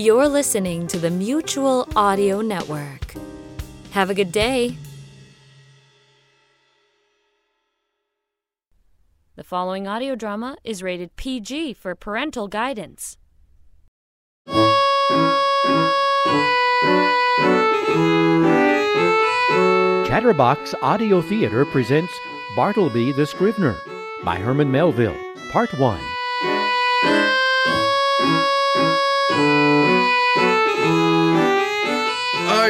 You're listening to the Mutual Audio Network. Have a good day. The following audio drama is rated PG for parental guidance. Chatterbox Audio Theater presents Bartleby the Scrivener by Herman Melville, Part 1.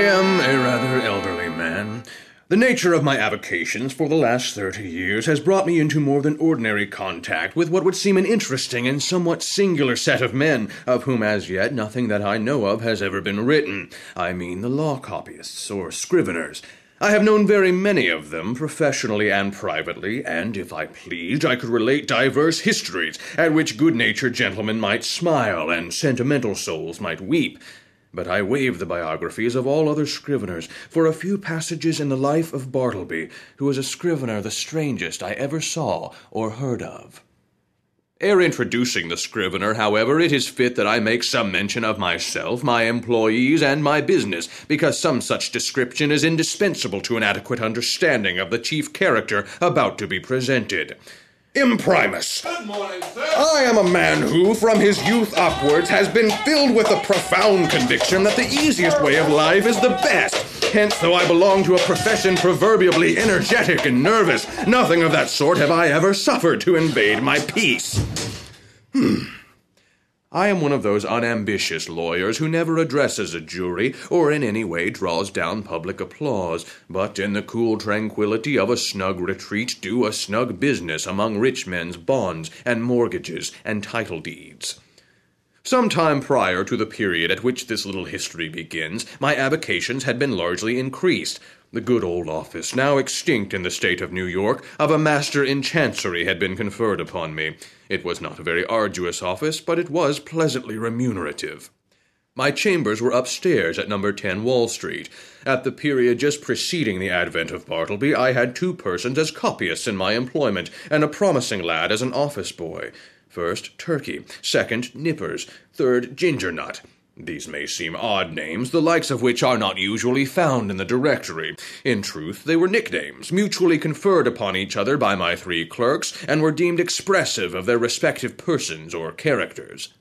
I am a rather elderly man. The nature of my avocations for the last thirty years has brought me into more than ordinary contact with what would seem an interesting and somewhat singular set of men, of whom as yet nothing that I know of has ever been written. I mean the law copyists, or scriveners. I have known very many of them, professionally and privately, and if I pleased, I could relate diverse histories, at which good natured gentlemen might smile, and sentimental souls might weep. But I waive the biographies of all other scriveners for a few passages in the life of Bartleby, who was a scrivener the strangest I ever saw or heard of. Ere introducing the scrivener, however, it is fit that I make some mention of myself, my employees, and my business, because some such description is indispensable to an adequate understanding of the chief character about to be presented. Imprimis. Good morning, sir. I am a man who, from his youth upwards, has been filled with a profound conviction that the easiest way of life is the best. Hence, though I belong to a profession proverbially energetic and nervous, nothing of that sort have I ever suffered to invade my peace. Hmm. I am one of those unambitious lawyers who never addresses a jury or in any way draws down public applause, but in the cool tranquillity of a snug retreat do a snug business among rich men's bonds and mortgages and title deeds. Some time prior to the period at which this little history begins, my avocations had been largely increased. The good old office, now extinct in the state of New York, of a master in chancery had been conferred upon me. It was not a very arduous office, but it was pleasantly remunerative. My chambers were upstairs at number 10 Wall Street. At the period just preceding the advent of Bartleby, I had two persons as copyists in my employment, and a promising lad as an office boy. First, Turkey. Second, Nippers. Third, Ginger Nut. These may seem odd names, the likes of which are not usually found in the directory. In truth, they were nicknames, mutually conferred upon each other by my three clerks, and were deemed expressive of their respective persons or characters.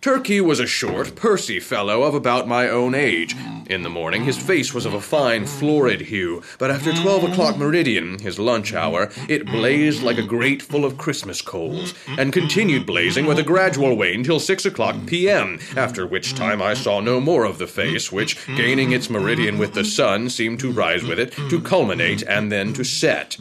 Turkey was a short, pursy fellow of about my own age. In the morning, his face was of a fine, florid hue, but after twelve o'clock meridian, his lunch hour, it blazed like a grate full of Christmas coals, and continued blazing with a gradual wane till six o'clock p.m., after which time I saw no more of the face, which, gaining its meridian with the sun, seemed to rise with it, to culminate, and then to set.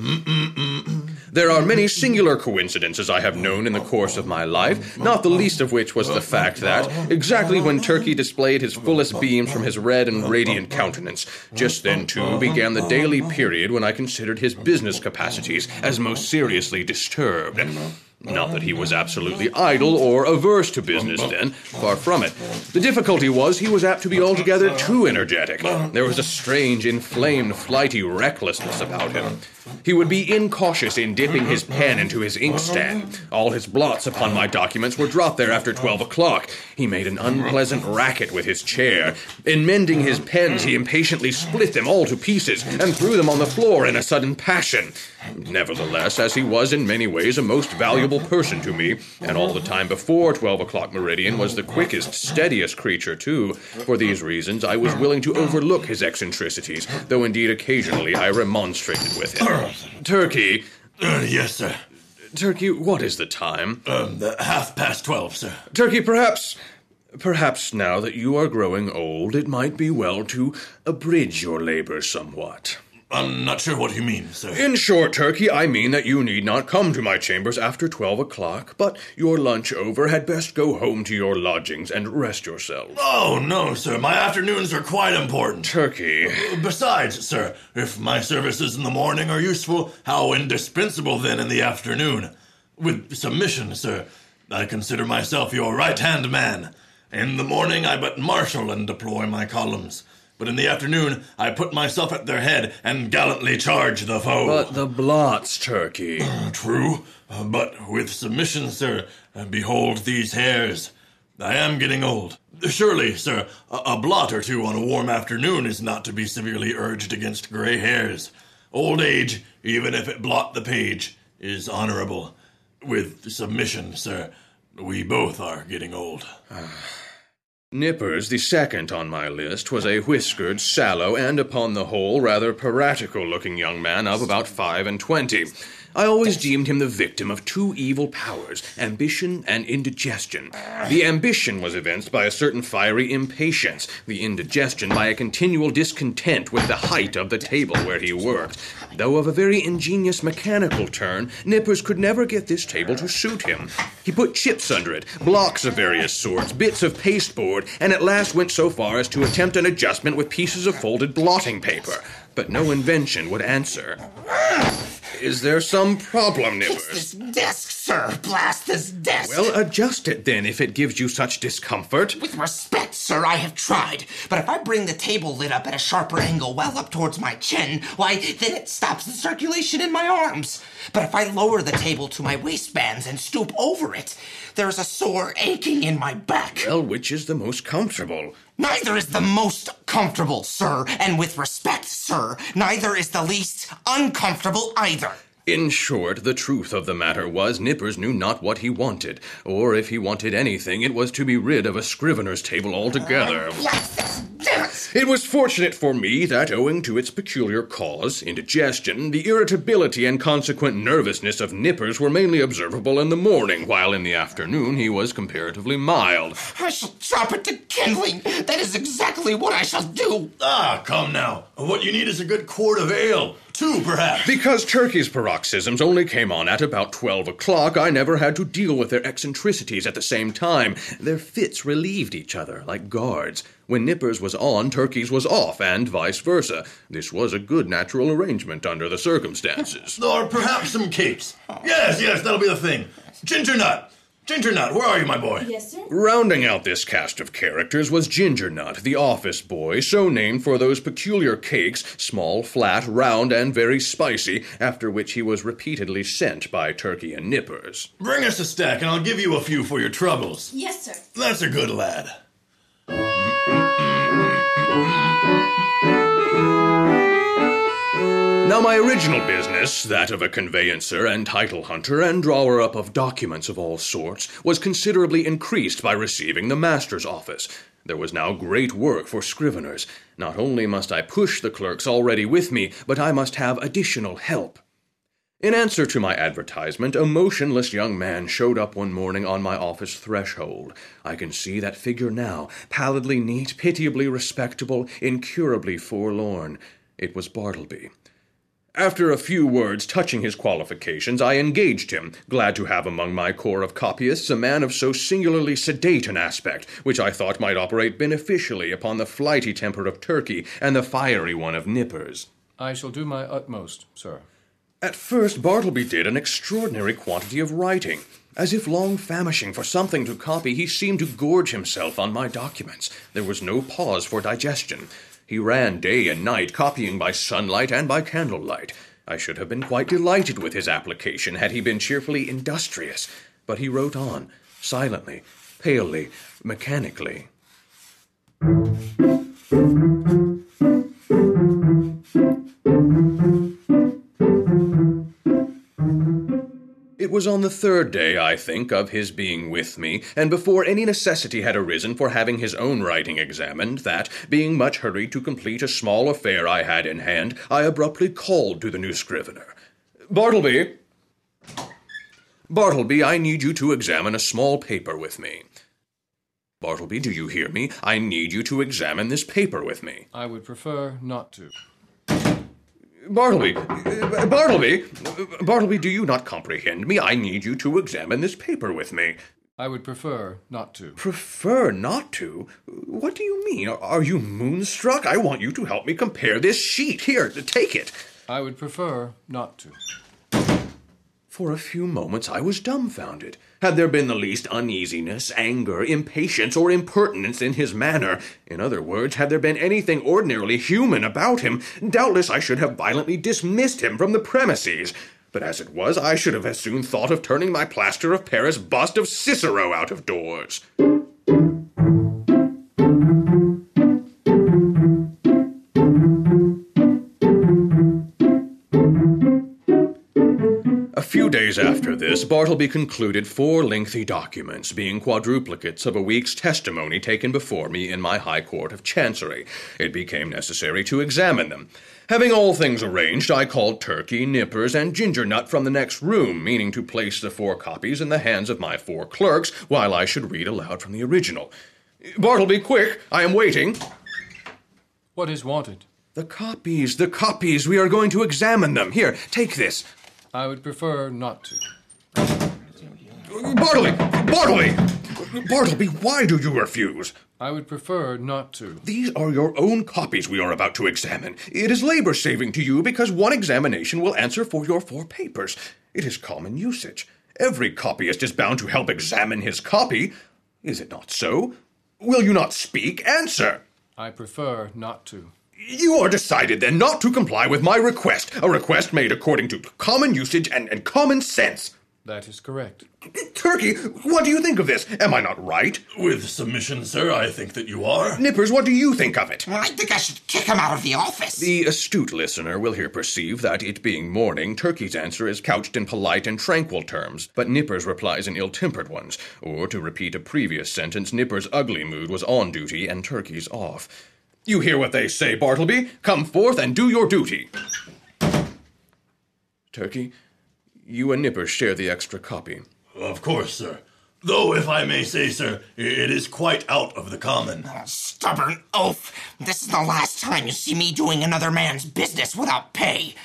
There are many singular coincidences I have known in the course of my life, not the least of which was the fact that, exactly when Turkey displayed his fullest beams from his red and radiant countenance, just then, too, began the daily period when I considered his business capacities as most seriously disturbed. Not that he was absolutely idle or averse to business then, far from it. The difficulty was he was apt to be altogether too energetic. There was a strange, inflamed, flighty recklessness about him. He would be incautious in dipping his uh-huh. pen into his inkstand. Uh-huh. All his blots upon my documents were dropped there after twelve o'clock. He made an unpleasant uh-huh. racket with his chair. In mending his pens, he impatiently split them all to pieces and threw them on the floor in a sudden passion. Nevertheless, as he was in many ways a most valuable person to me, and all the time before twelve o'clock meridian was the quickest, steadiest creature, too, for these reasons I was willing to overlook his eccentricities, though indeed occasionally I remonstrated with him. Turkey, Uh, yes, sir. Turkey, what is the time? Um, the half past twelve, sir. Turkey, perhaps. Perhaps now that you are growing old, it might be well to abridge your labors somewhat. I'm not sure what you mean, sir. In short, Turkey, I mean that you need not come to my chambers after twelve o'clock, but your lunch over had best go home to your lodgings and rest yourself. Oh, no, sir. My afternoons are quite important. Turkey, Besides, sir, if my services in the morning are useful, how indispensable then in the afternoon? With submission, sir, I consider myself your right hand man. In the morning, I but marshal and deploy my columns. But in the afternoon, I put myself at their head and gallantly charge the foe. but the blots, Turkey. True, but with submission, sir, behold these hairs. I am getting old. Surely, sir, a, a blot or two on a warm afternoon is not to be severely urged against gray hairs. Old age, even if it blot the page, is honorable. With submission, sir, we both are getting old. Ah. Nippers, the second on my list, was a whiskered, sallow, and upon the whole rather piratical looking young man of about five and twenty. I always deemed him the victim of two evil powers ambition and indigestion. The ambition was evinced by a certain fiery impatience, the indigestion by a continual discontent with the height of the table where he worked. Though of a very ingenious mechanical turn, Nippers could never get this table to suit him. He put chips under it, blocks of various sorts, bits of pasteboard, and at last went so far as to attempt an adjustment with pieces of folded blotting paper. But no invention would answer. Is there some problem, It's Nippers? this desk, sir. Blast this desk. Well, adjust it then if it gives you such discomfort. with respect, sir, I have tried. But if I bring the table lid up at a sharper angle well up towards my chin, why, then it stops the circulation in my arms. But if I lower the table to my waistbands and stoop over it, there's a sore aching in my back. Well, which is the most comfortable? Neither is the most comfortable, sir. And with respect, sir, neither is the least uncomfortable either. In short, the truth of the matter was Nippers knew not what he wanted, or if he wanted anything, it was to be rid of a scrivener's table altogether. Blast this desk! It was fortunate for me that, owing to its peculiar cause, indigestion, the irritability and consequent nervousness of Nippers were mainly observable in the morning, while in the afternoon he was comparatively mild. I shall drop it to kindling. That is exactly what I shall do. Ah, come now. What you need is a good quart of ale. Two, perhaps. Because Turkey's paroxysms only came on at about 12 o'clock, I never had to deal with their eccentricities at the same time. Their fits relieved each other, like guards. When Nippers was on, Turkey's was off, and vice versa. This was a good natural arrangement under the circumstances. or perhaps some cakes. Yes, yes, that'll be the thing. Ginger nut. Ginger nut, where are you, my boy? Yes, sir. Rounding out this cast of characters was Ginger Nut, the office boy, so named for those peculiar cakes, small, flat, round, and very spicy, after which he was repeatedly sent by Turkey and Nippers. Bring us a stack, and I'll give you a few for your troubles. Yes, sir. That's a good lad. Now, my original business, that of a conveyancer and title hunter and drawer up of documents of all sorts, was considerably increased by receiving the master's office. There was now great work for scriveners. Not only must I push the clerks already with me, but I must have additional help. In answer to my advertisement, a motionless young man showed up one morning on my office threshold. I can see that figure now, pallidly neat, pitiably respectable, incurably forlorn. It was Bartleby. After a few words touching his qualifications, I engaged him, glad to have among my corps of copyists a man of so singularly sedate an aspect, which I thought might operate beneficially upon the flighty temper of Turkey and the fiery one of Nippers. I shall do my utmost, sir. At first, Bartleby did an extraordinary quantity of writing. As if long famishing for something to copy, he seemed to gorge himself on my documents. There was no pause for digestion. He ran day and night, copying by sunlight and by candlelight. I should have been quite delighted with his application had he been cheerfully industrious. But he wrote on, silently, palely, mechanically. It was on the third day, I think, of his being with me, and before any necessity had arisen for having his own writing examined, that, being much hurried to complete a small affair I had in hand, I abruptly called to the new scrivener. Bartleby! Bartleby, I need you to examine a small paper with me. Bartleby, do you hear me? I need you to examine this paper with me. I would prefer not to. Bartleby, Bartleby, Bartleby, do you not comprehend me? I need you to examine this paper with me. I would prefer not to. Prefer not to? What do you mean? Are- Are you moonstruck? I want you to help me compare this sheet. Here, take it. I would prefer not to. For a few moments I was dumbfounded. Had there been the least uneasiness, anger, impatience, or impertinence in his manner, in other words, had there been anything ordinarily human about him, doubtless I should have violently dismissed him from the premises. But as it was, I should have as soon thought of turning my plaster of Paris bust of Cicero out of doors. Few days after this, Bartleby concluded four lengthy documents, being quadruplicates of a week's testimony taken before me in my High Court of Chancery. It became necessary to examine them. Having all things arranged, I called Turkey, Nippers, and Ginger Nut from the next room, meaning to place the four copies in the hands of my four clerks while I should read aloud from the original. Bartleby, quick! I am waiting. What is wanted? The copies, the copies. We are going to examine them. Here, take this. I would prefer not to. Bartleby! Bartleby! Bartleby, why do you refuse? I would prefer not to. These are your own copies we are about to examine. It is labor saving to you because one examination will answer for your four papers. It is common usage. Every copyist is bound to help examine his copy. Is it not so? Will you not speak? Answer! I prefer not to. You are decided then not to comply with my request, a request made according to common usage and, and common sense. That is correct. Turkey, what do you think of this? Am I not right? With submission, sir, I think that you are. Nippers, what do you think of it? I think I should kick him out of the office. The astute listener will here perceive that, it being morning, Turkey's answer is couched in polite and tranquil terms, but Nippers replies in ill tempered ones. Or, to repeat a previous sentence, Nippers' ugly mood was on duty and Turkey's off. You hear what they say, Bartleby. Come forth and do your duty. Turkey, you and Nippers share the extra copy. Of course, sir. Though, if I may say, sir, it is quite out of the common. Ah, stubborn oaf. This is the last time you see me doing another man's business without pay.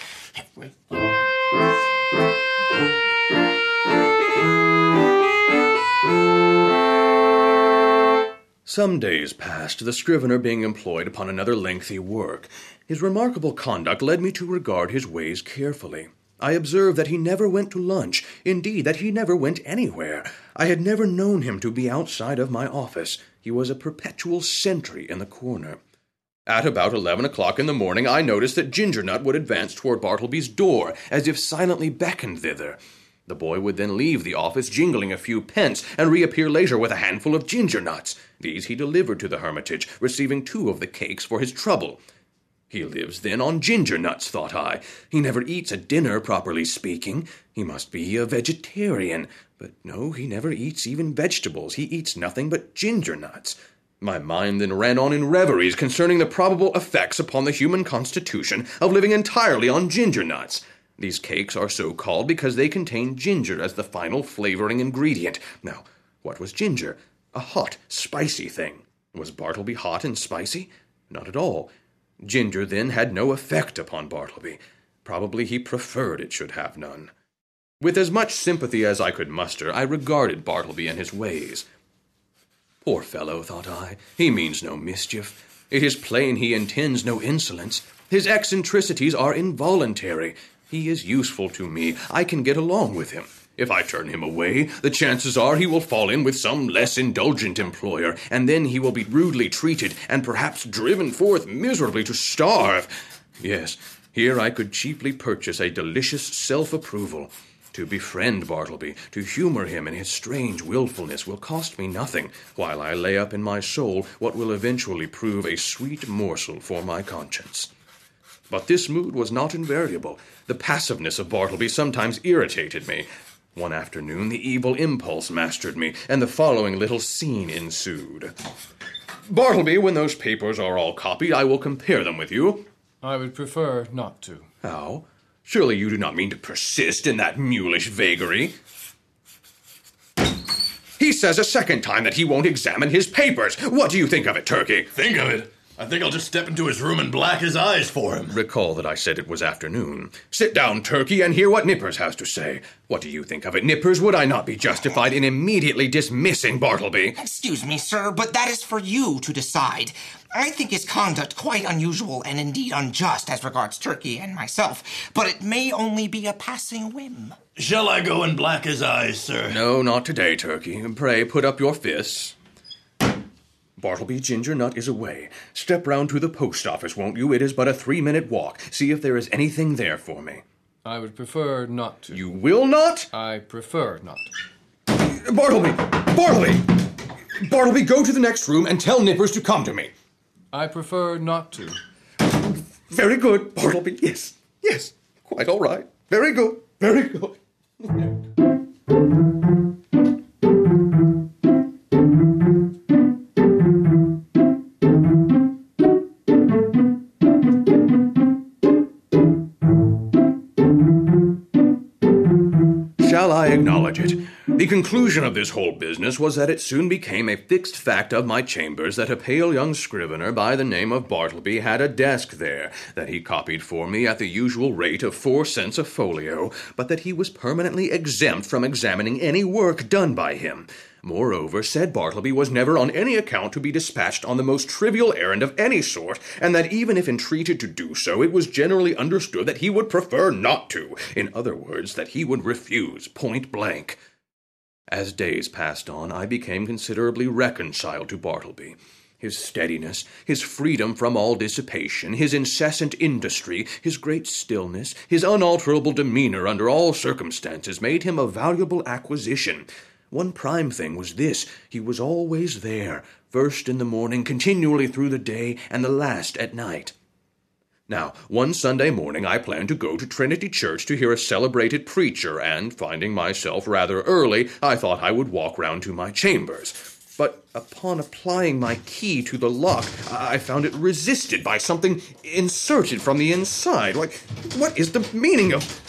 Some days passed, the scrivener being employed upon another lengthy work. His remarkable conduct led me to regard his ways carefully. I observed that he never went to lunch, indeed, that he never went anywhere. I had never known him to be outside of my office. He was a perpetual sentry in the corner. At about eleven o'clock in the morning, I noticed that Ginger Nut would advance toward Bartleby's door, as if silently beckoned thither. The boy would then leave the office jingling a few pence, and reappear later with a handful of ginger nuts. These he delivered to the hermitage, receiving two of the cakes for his trouble. He lives then on ginger nuts, thought I. He never eats a dinner, properly speaking. He must be a vegetarian. But no, he never eats even vegetables. He eats nothing but ginger nuts. My mind then ran on in reveries concerning the probable effects upon the human constitution of living entirely on ginger nuts. These cakes are so called because they contain ginger as the final flavoring ingredient. Now, what was ginger? A hot, spicy thing. Was Bartleby hot and spicy? Not at all. Ginger, then, had no effect upon Bartleby. Probably he preferred it should have none. With as much sympathy as I could muster, I regarded Bartleby and his ways. Poor fellow, thought I, he means no mischief. It is plain he intends no insolence. His eccentricities are involuntary. He is useful to me. I can get along with him. If I turn him away, the chances are he will fall in with some less indulgent employer, and then he will be rudely treated, and perhaps driven forth miserably to starve. Yes, here I could cheaply purchase a delicious self approval. To befriend Bartleby, to humor him in his strange wilfulness, will cost me nothing, while I lay up in my soul what will eventually prove a sweet morsel for my conscience. But this mood was not invariable. The passiveness of Bartleby sometimes irritated me. One afternoon, the evil impulse mastered me, and the following little scene ensued. Bartleby, when those papers are all copied, I will compare them with you. I would prefer not to. How? Surely you do not mean to persist in that mulish vagary. He says a second time that he won't examine his papers. What do you think of it, Turkey? Think of it. I think I'll just step into his room and black his eyes for him. Recall that I said it was afternoon. Sit down, Turkey, and hear what Nippers has to say. What do you think of it, Nippers? Would I not be justified in immediately dismissing Bartleby? Excuse me, sir, but that is for you to decide. I think his conduct quite unusual and indeed unjust as regards Turkey and myself, but it may only be a passing whim. Shall I go and black his eyes, sir? No, not today, Turkey. Pray put up your fists. Bartleby Ginger Nut is away. Step round to the post office, won't you? It is but a three minute walk. See if there is anything there for me. I would prefer not to. You will not? I prefer not. Bartleby! Bartleby! Bartleby, go to the next room and tell Nippers to come to me. I prefer not to. Very good, Bartleby. Yes, yes. Quite all right. Very good. Very good. I acknowledge it? The conclusion of this whole business was that it soon became a fixed fact of my chambers that a pale young scrivener by the name of Bartleby had a desk there, that he copied for me at the usual rate of four cents a folio, but that he was permanently exempt from examining any work done by him. Moreover, said Bartleby was never on any account to be dispatched on the most trivial errand of any sort, and that even if entreated to do so, it was generally understood that he would prefer not to. In other words, that he would refuse point blank. As days passed on, I became considerably reconciled to Bartleby. His steadiness, his freedom from all dissipation, his incessant industry, his great stillness, his unalterable demeanor under all circumstances made him a valuable acquisition. One prime thing was this he was always there, first in the morning, continually through the day, and the last at night. Now, one Sunday morning I planned to go to Trinity Church to hear a celebrated preacher, and finding myself rather early, I thought I would walk round to my chambers. But upon applying my key to the lock, I found it resisted by something inserted from the inside. Like, what is the meaning of.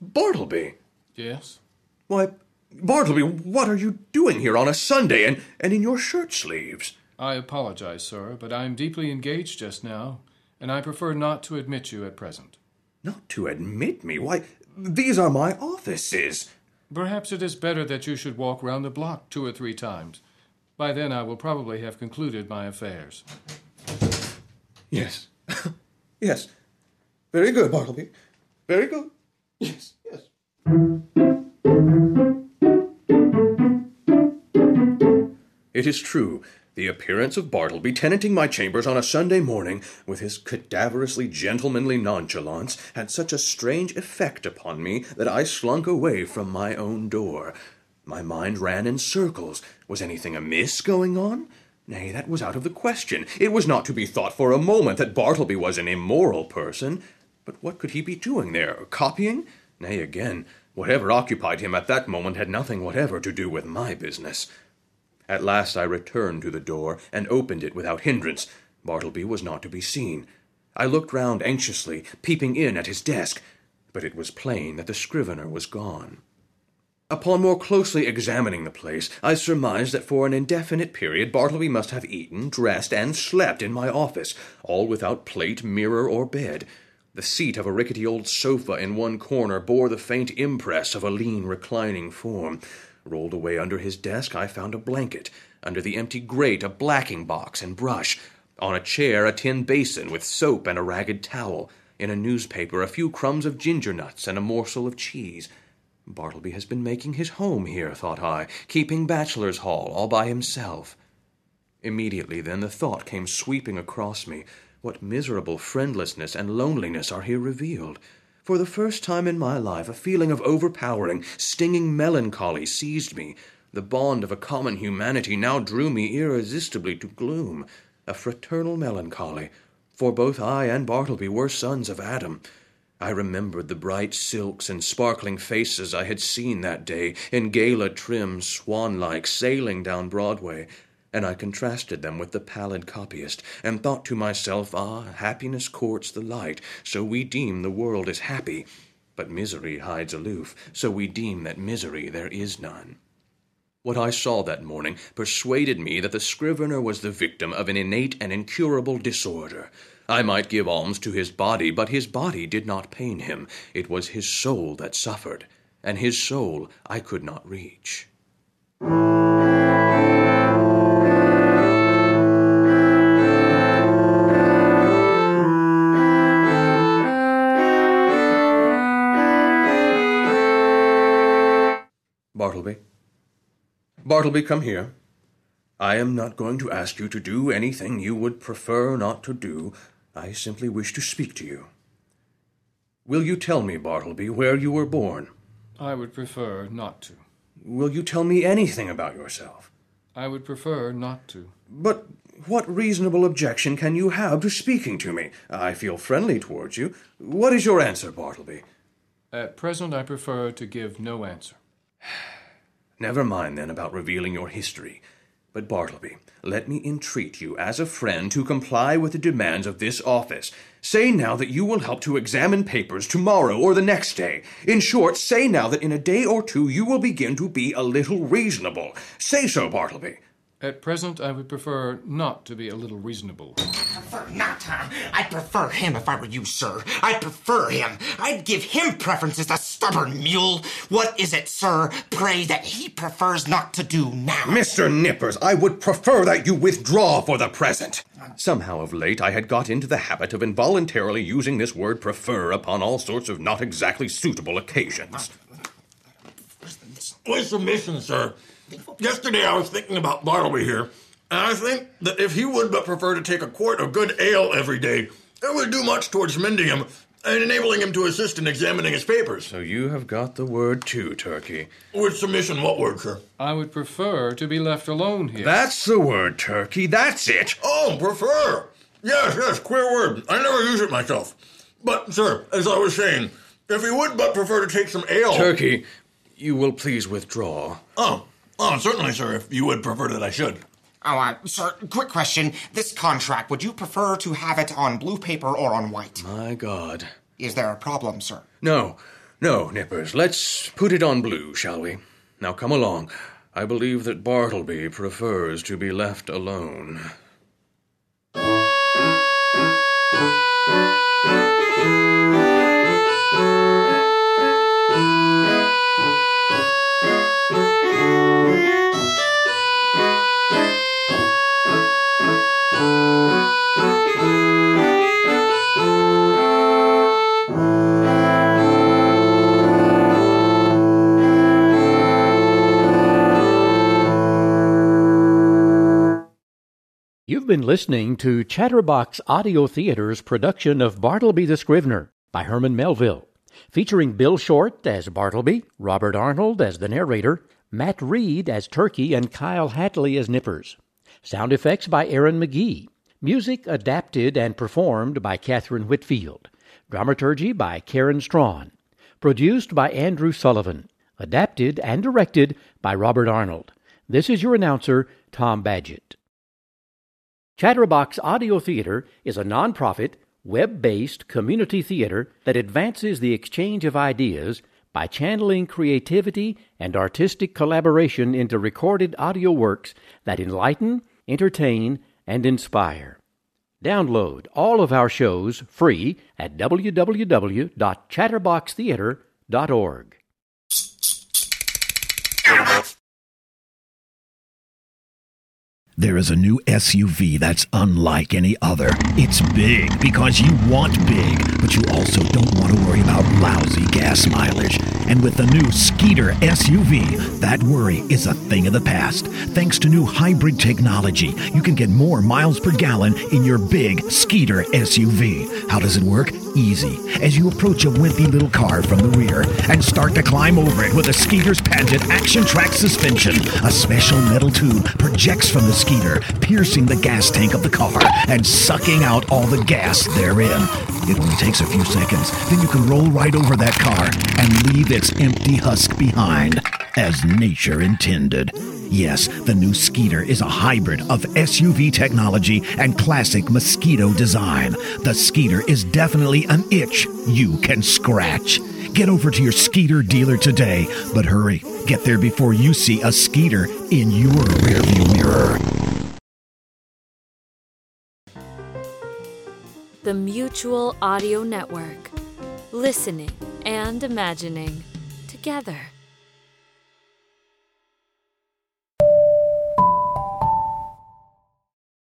Bartleby? Yes? Why, Bartleby, what are you doing here on a Sunday and, and in your shirt sleeves? I apologize, sir, but I am deeply engaged just now, and I prefer not to admit you at present. Not to admit me. Why, these are my offices. Perhaps it is better that you should walk round the block two or three times. By then I will probably have concluded my affairs. Yes. yes. Very good, Bartleby. Very good. Yes, yes. It is true. The appearance of Bartleby tenanting my chambers on a Sunday morning, with his cadaverously gentlemanly nonchalance, had such a strange effect upon me that I slunk away from my own door. My mind ran in circles. Was anything amiss going on? Nay, that was out of the question. It was not to be thought for a moment that Bartleby was an immoral person. But what could he be doing there? Copying? Nay, again, whatever occupied him at that moment had nothing whatever to do with my business. At last I returned to the door and opened it without hindrance. Bartleby was not to be seen. I looked round anxiously, peeping in at his desk, but it was plain that the scrivener was gone. Upon more closely examining the place, I surmised that for an indefinite period Bartleby must have eaten, dressed, and slept in my office, all without plate, mirror, or bed. The seat of a rickety old sofa in one corner bore the faint impress of a lean, reclining form. Rolled away under his desk, I found a blanket. Under the empty grate, a blacking box and brush. On a chair, a tin basin with soap and a ragged towel. In a newspaper, a few crumbs of ginger nuts and a morsel of cheese. Bartleby has been making his home here, thought I, keeping bachelor's hall all by himself. Immediately then the thought came sweeping across me. What miserable friendlessness and loneliness are here revealed. For the first time in my life, a feeling of overpowering, stinging melancholy seized me. The bond of a common humanity now drew me irresistibly to gloom. A fraternal melancholy, for both I and Bartleby were sons of Adam. I remembered the bright silks and sparkling faces I had seen that day in gala trim, swan like, sailing down Broadway, and I contrasted them with the pallid copyist, and thought to myself, ah, happiness courts the light, so we deem the world is happy, but misery hides aloof, so we deem that misery there is none. What I saw that morning persuaded me that the scrivener was the victim of an innate and incurable disorder. I might give alms to his body, but his body did not pain him. It was his soul that suffered, and his soul I could not reach. Bartleby, come here. I am not going to ask you to do anything you would prefer not to do. I simply wish to speak to you. Will you tell me, Bartleby, where you were born? I would prefer not to. Will you tell me anything about yourself? I would prefer not to. But what reasonable objection can you have to speaking to me? I feel friendly towards you. What is your answer, Bartleby? At present, I prefer to give no answer. Never mind then about revealing your history. But Bartleby, let me entreat you as a friend to comply with the demands of this office. Say now that you will help to examine papers tomorrow or the next day. In short, say now that in a day or two you will begin to be a little reasonable. Say so, Bartleby. At present, I would prefer not to be a little reasonable. prefer not, huh? I'd prefer him if I were you, sir. I'd prefer him. I'd give him preferences, the stubborn mule. What is it, sir, pray, that he prefers not to do now? Mr. Nippers, I would prefer that you withdraw for the present. Somehow of late I had got into the habit of involuntarily using this word prefer upon all sorts of not exactly suitable occasions. With submission, sir. Yesterday I was thinking about Bartleby here, and I think that if he would but prefer to take a quart of good ale every day, it would do much towards mending him and enabling him to assist in examining his papers. So you have got the word too, Turkey. With submission, what word, sir? I would prefer to be left alone here. That's the word, Turkey. That's it. Oh, prefer. Yes, yes, queer word. I never use it myself. But, sir, as I was saying, if he would but prefer to take some ale. Turkey, you will please withdraw. Oh, oh, certainly, sir, if you would prefer that I should. Oh, uh, sir, quick question. This contract, would you prefer to have it on blue paper or on white? My God. Is there a problem, sir? No, no, Nippers. Let's put it on blue, shall we? Now come along. I believe that Bartleby prefers to be left alone. You've been listening to Chatterbox Audio Theater's production of Bartleby the Scrivener by Herman Melville, featuring Bill Short as Bartleby, Robert Arnold as the narrator, Matt Reed as Turkey, and Kyle Hatley as Nippers. Sound effects by Aaron McGee. Music adapted and performed by Catherine Whitfield. Dramaturgy by Karen Strawn. Produced by Andrew Sullivan. Adapted and directed by Robert Arnold. This is your announcer, Tom Badgett. Chatterbox Audio Theater is a nonprofit, web based community theater that advances the exchange of ideas by channeling creativity and artistic collaboration into recorded audio works that enlighten, entertain, and inspire. Download all of our shows free at www.chatterboxtheater.org. There is a new SUV that's unlike any other. It's big because you want big, but you also don't want to worry about lousy gas mileage. And with the new Skeeter SUV, that worry is a thing of the past. Thanks to new hybrid technology, you can get more miles per gallon in your big Skeeter SUV. How does it work? Easy. As you approach a wimpy little car from the rear and start to climb over it with a Skeeter's patented action track suspension, a special metal tube projects from the Skeeter, piercing the gas tank of the car and sucking out all the gas therein. It only takes a few seconds, then you can roll right over that car and leave its empty husk behind, as nature intended. Yes, the new Skeeter is a hybrid of SUV technology and classic mosquito design. The Skeeter is definitely an itch you can scratch. Get over to your Skeeter dealer today, but hurry, get there before you see a Skeeter in your rearview mirror. The Mutual Audio Network. Listening and imagining together.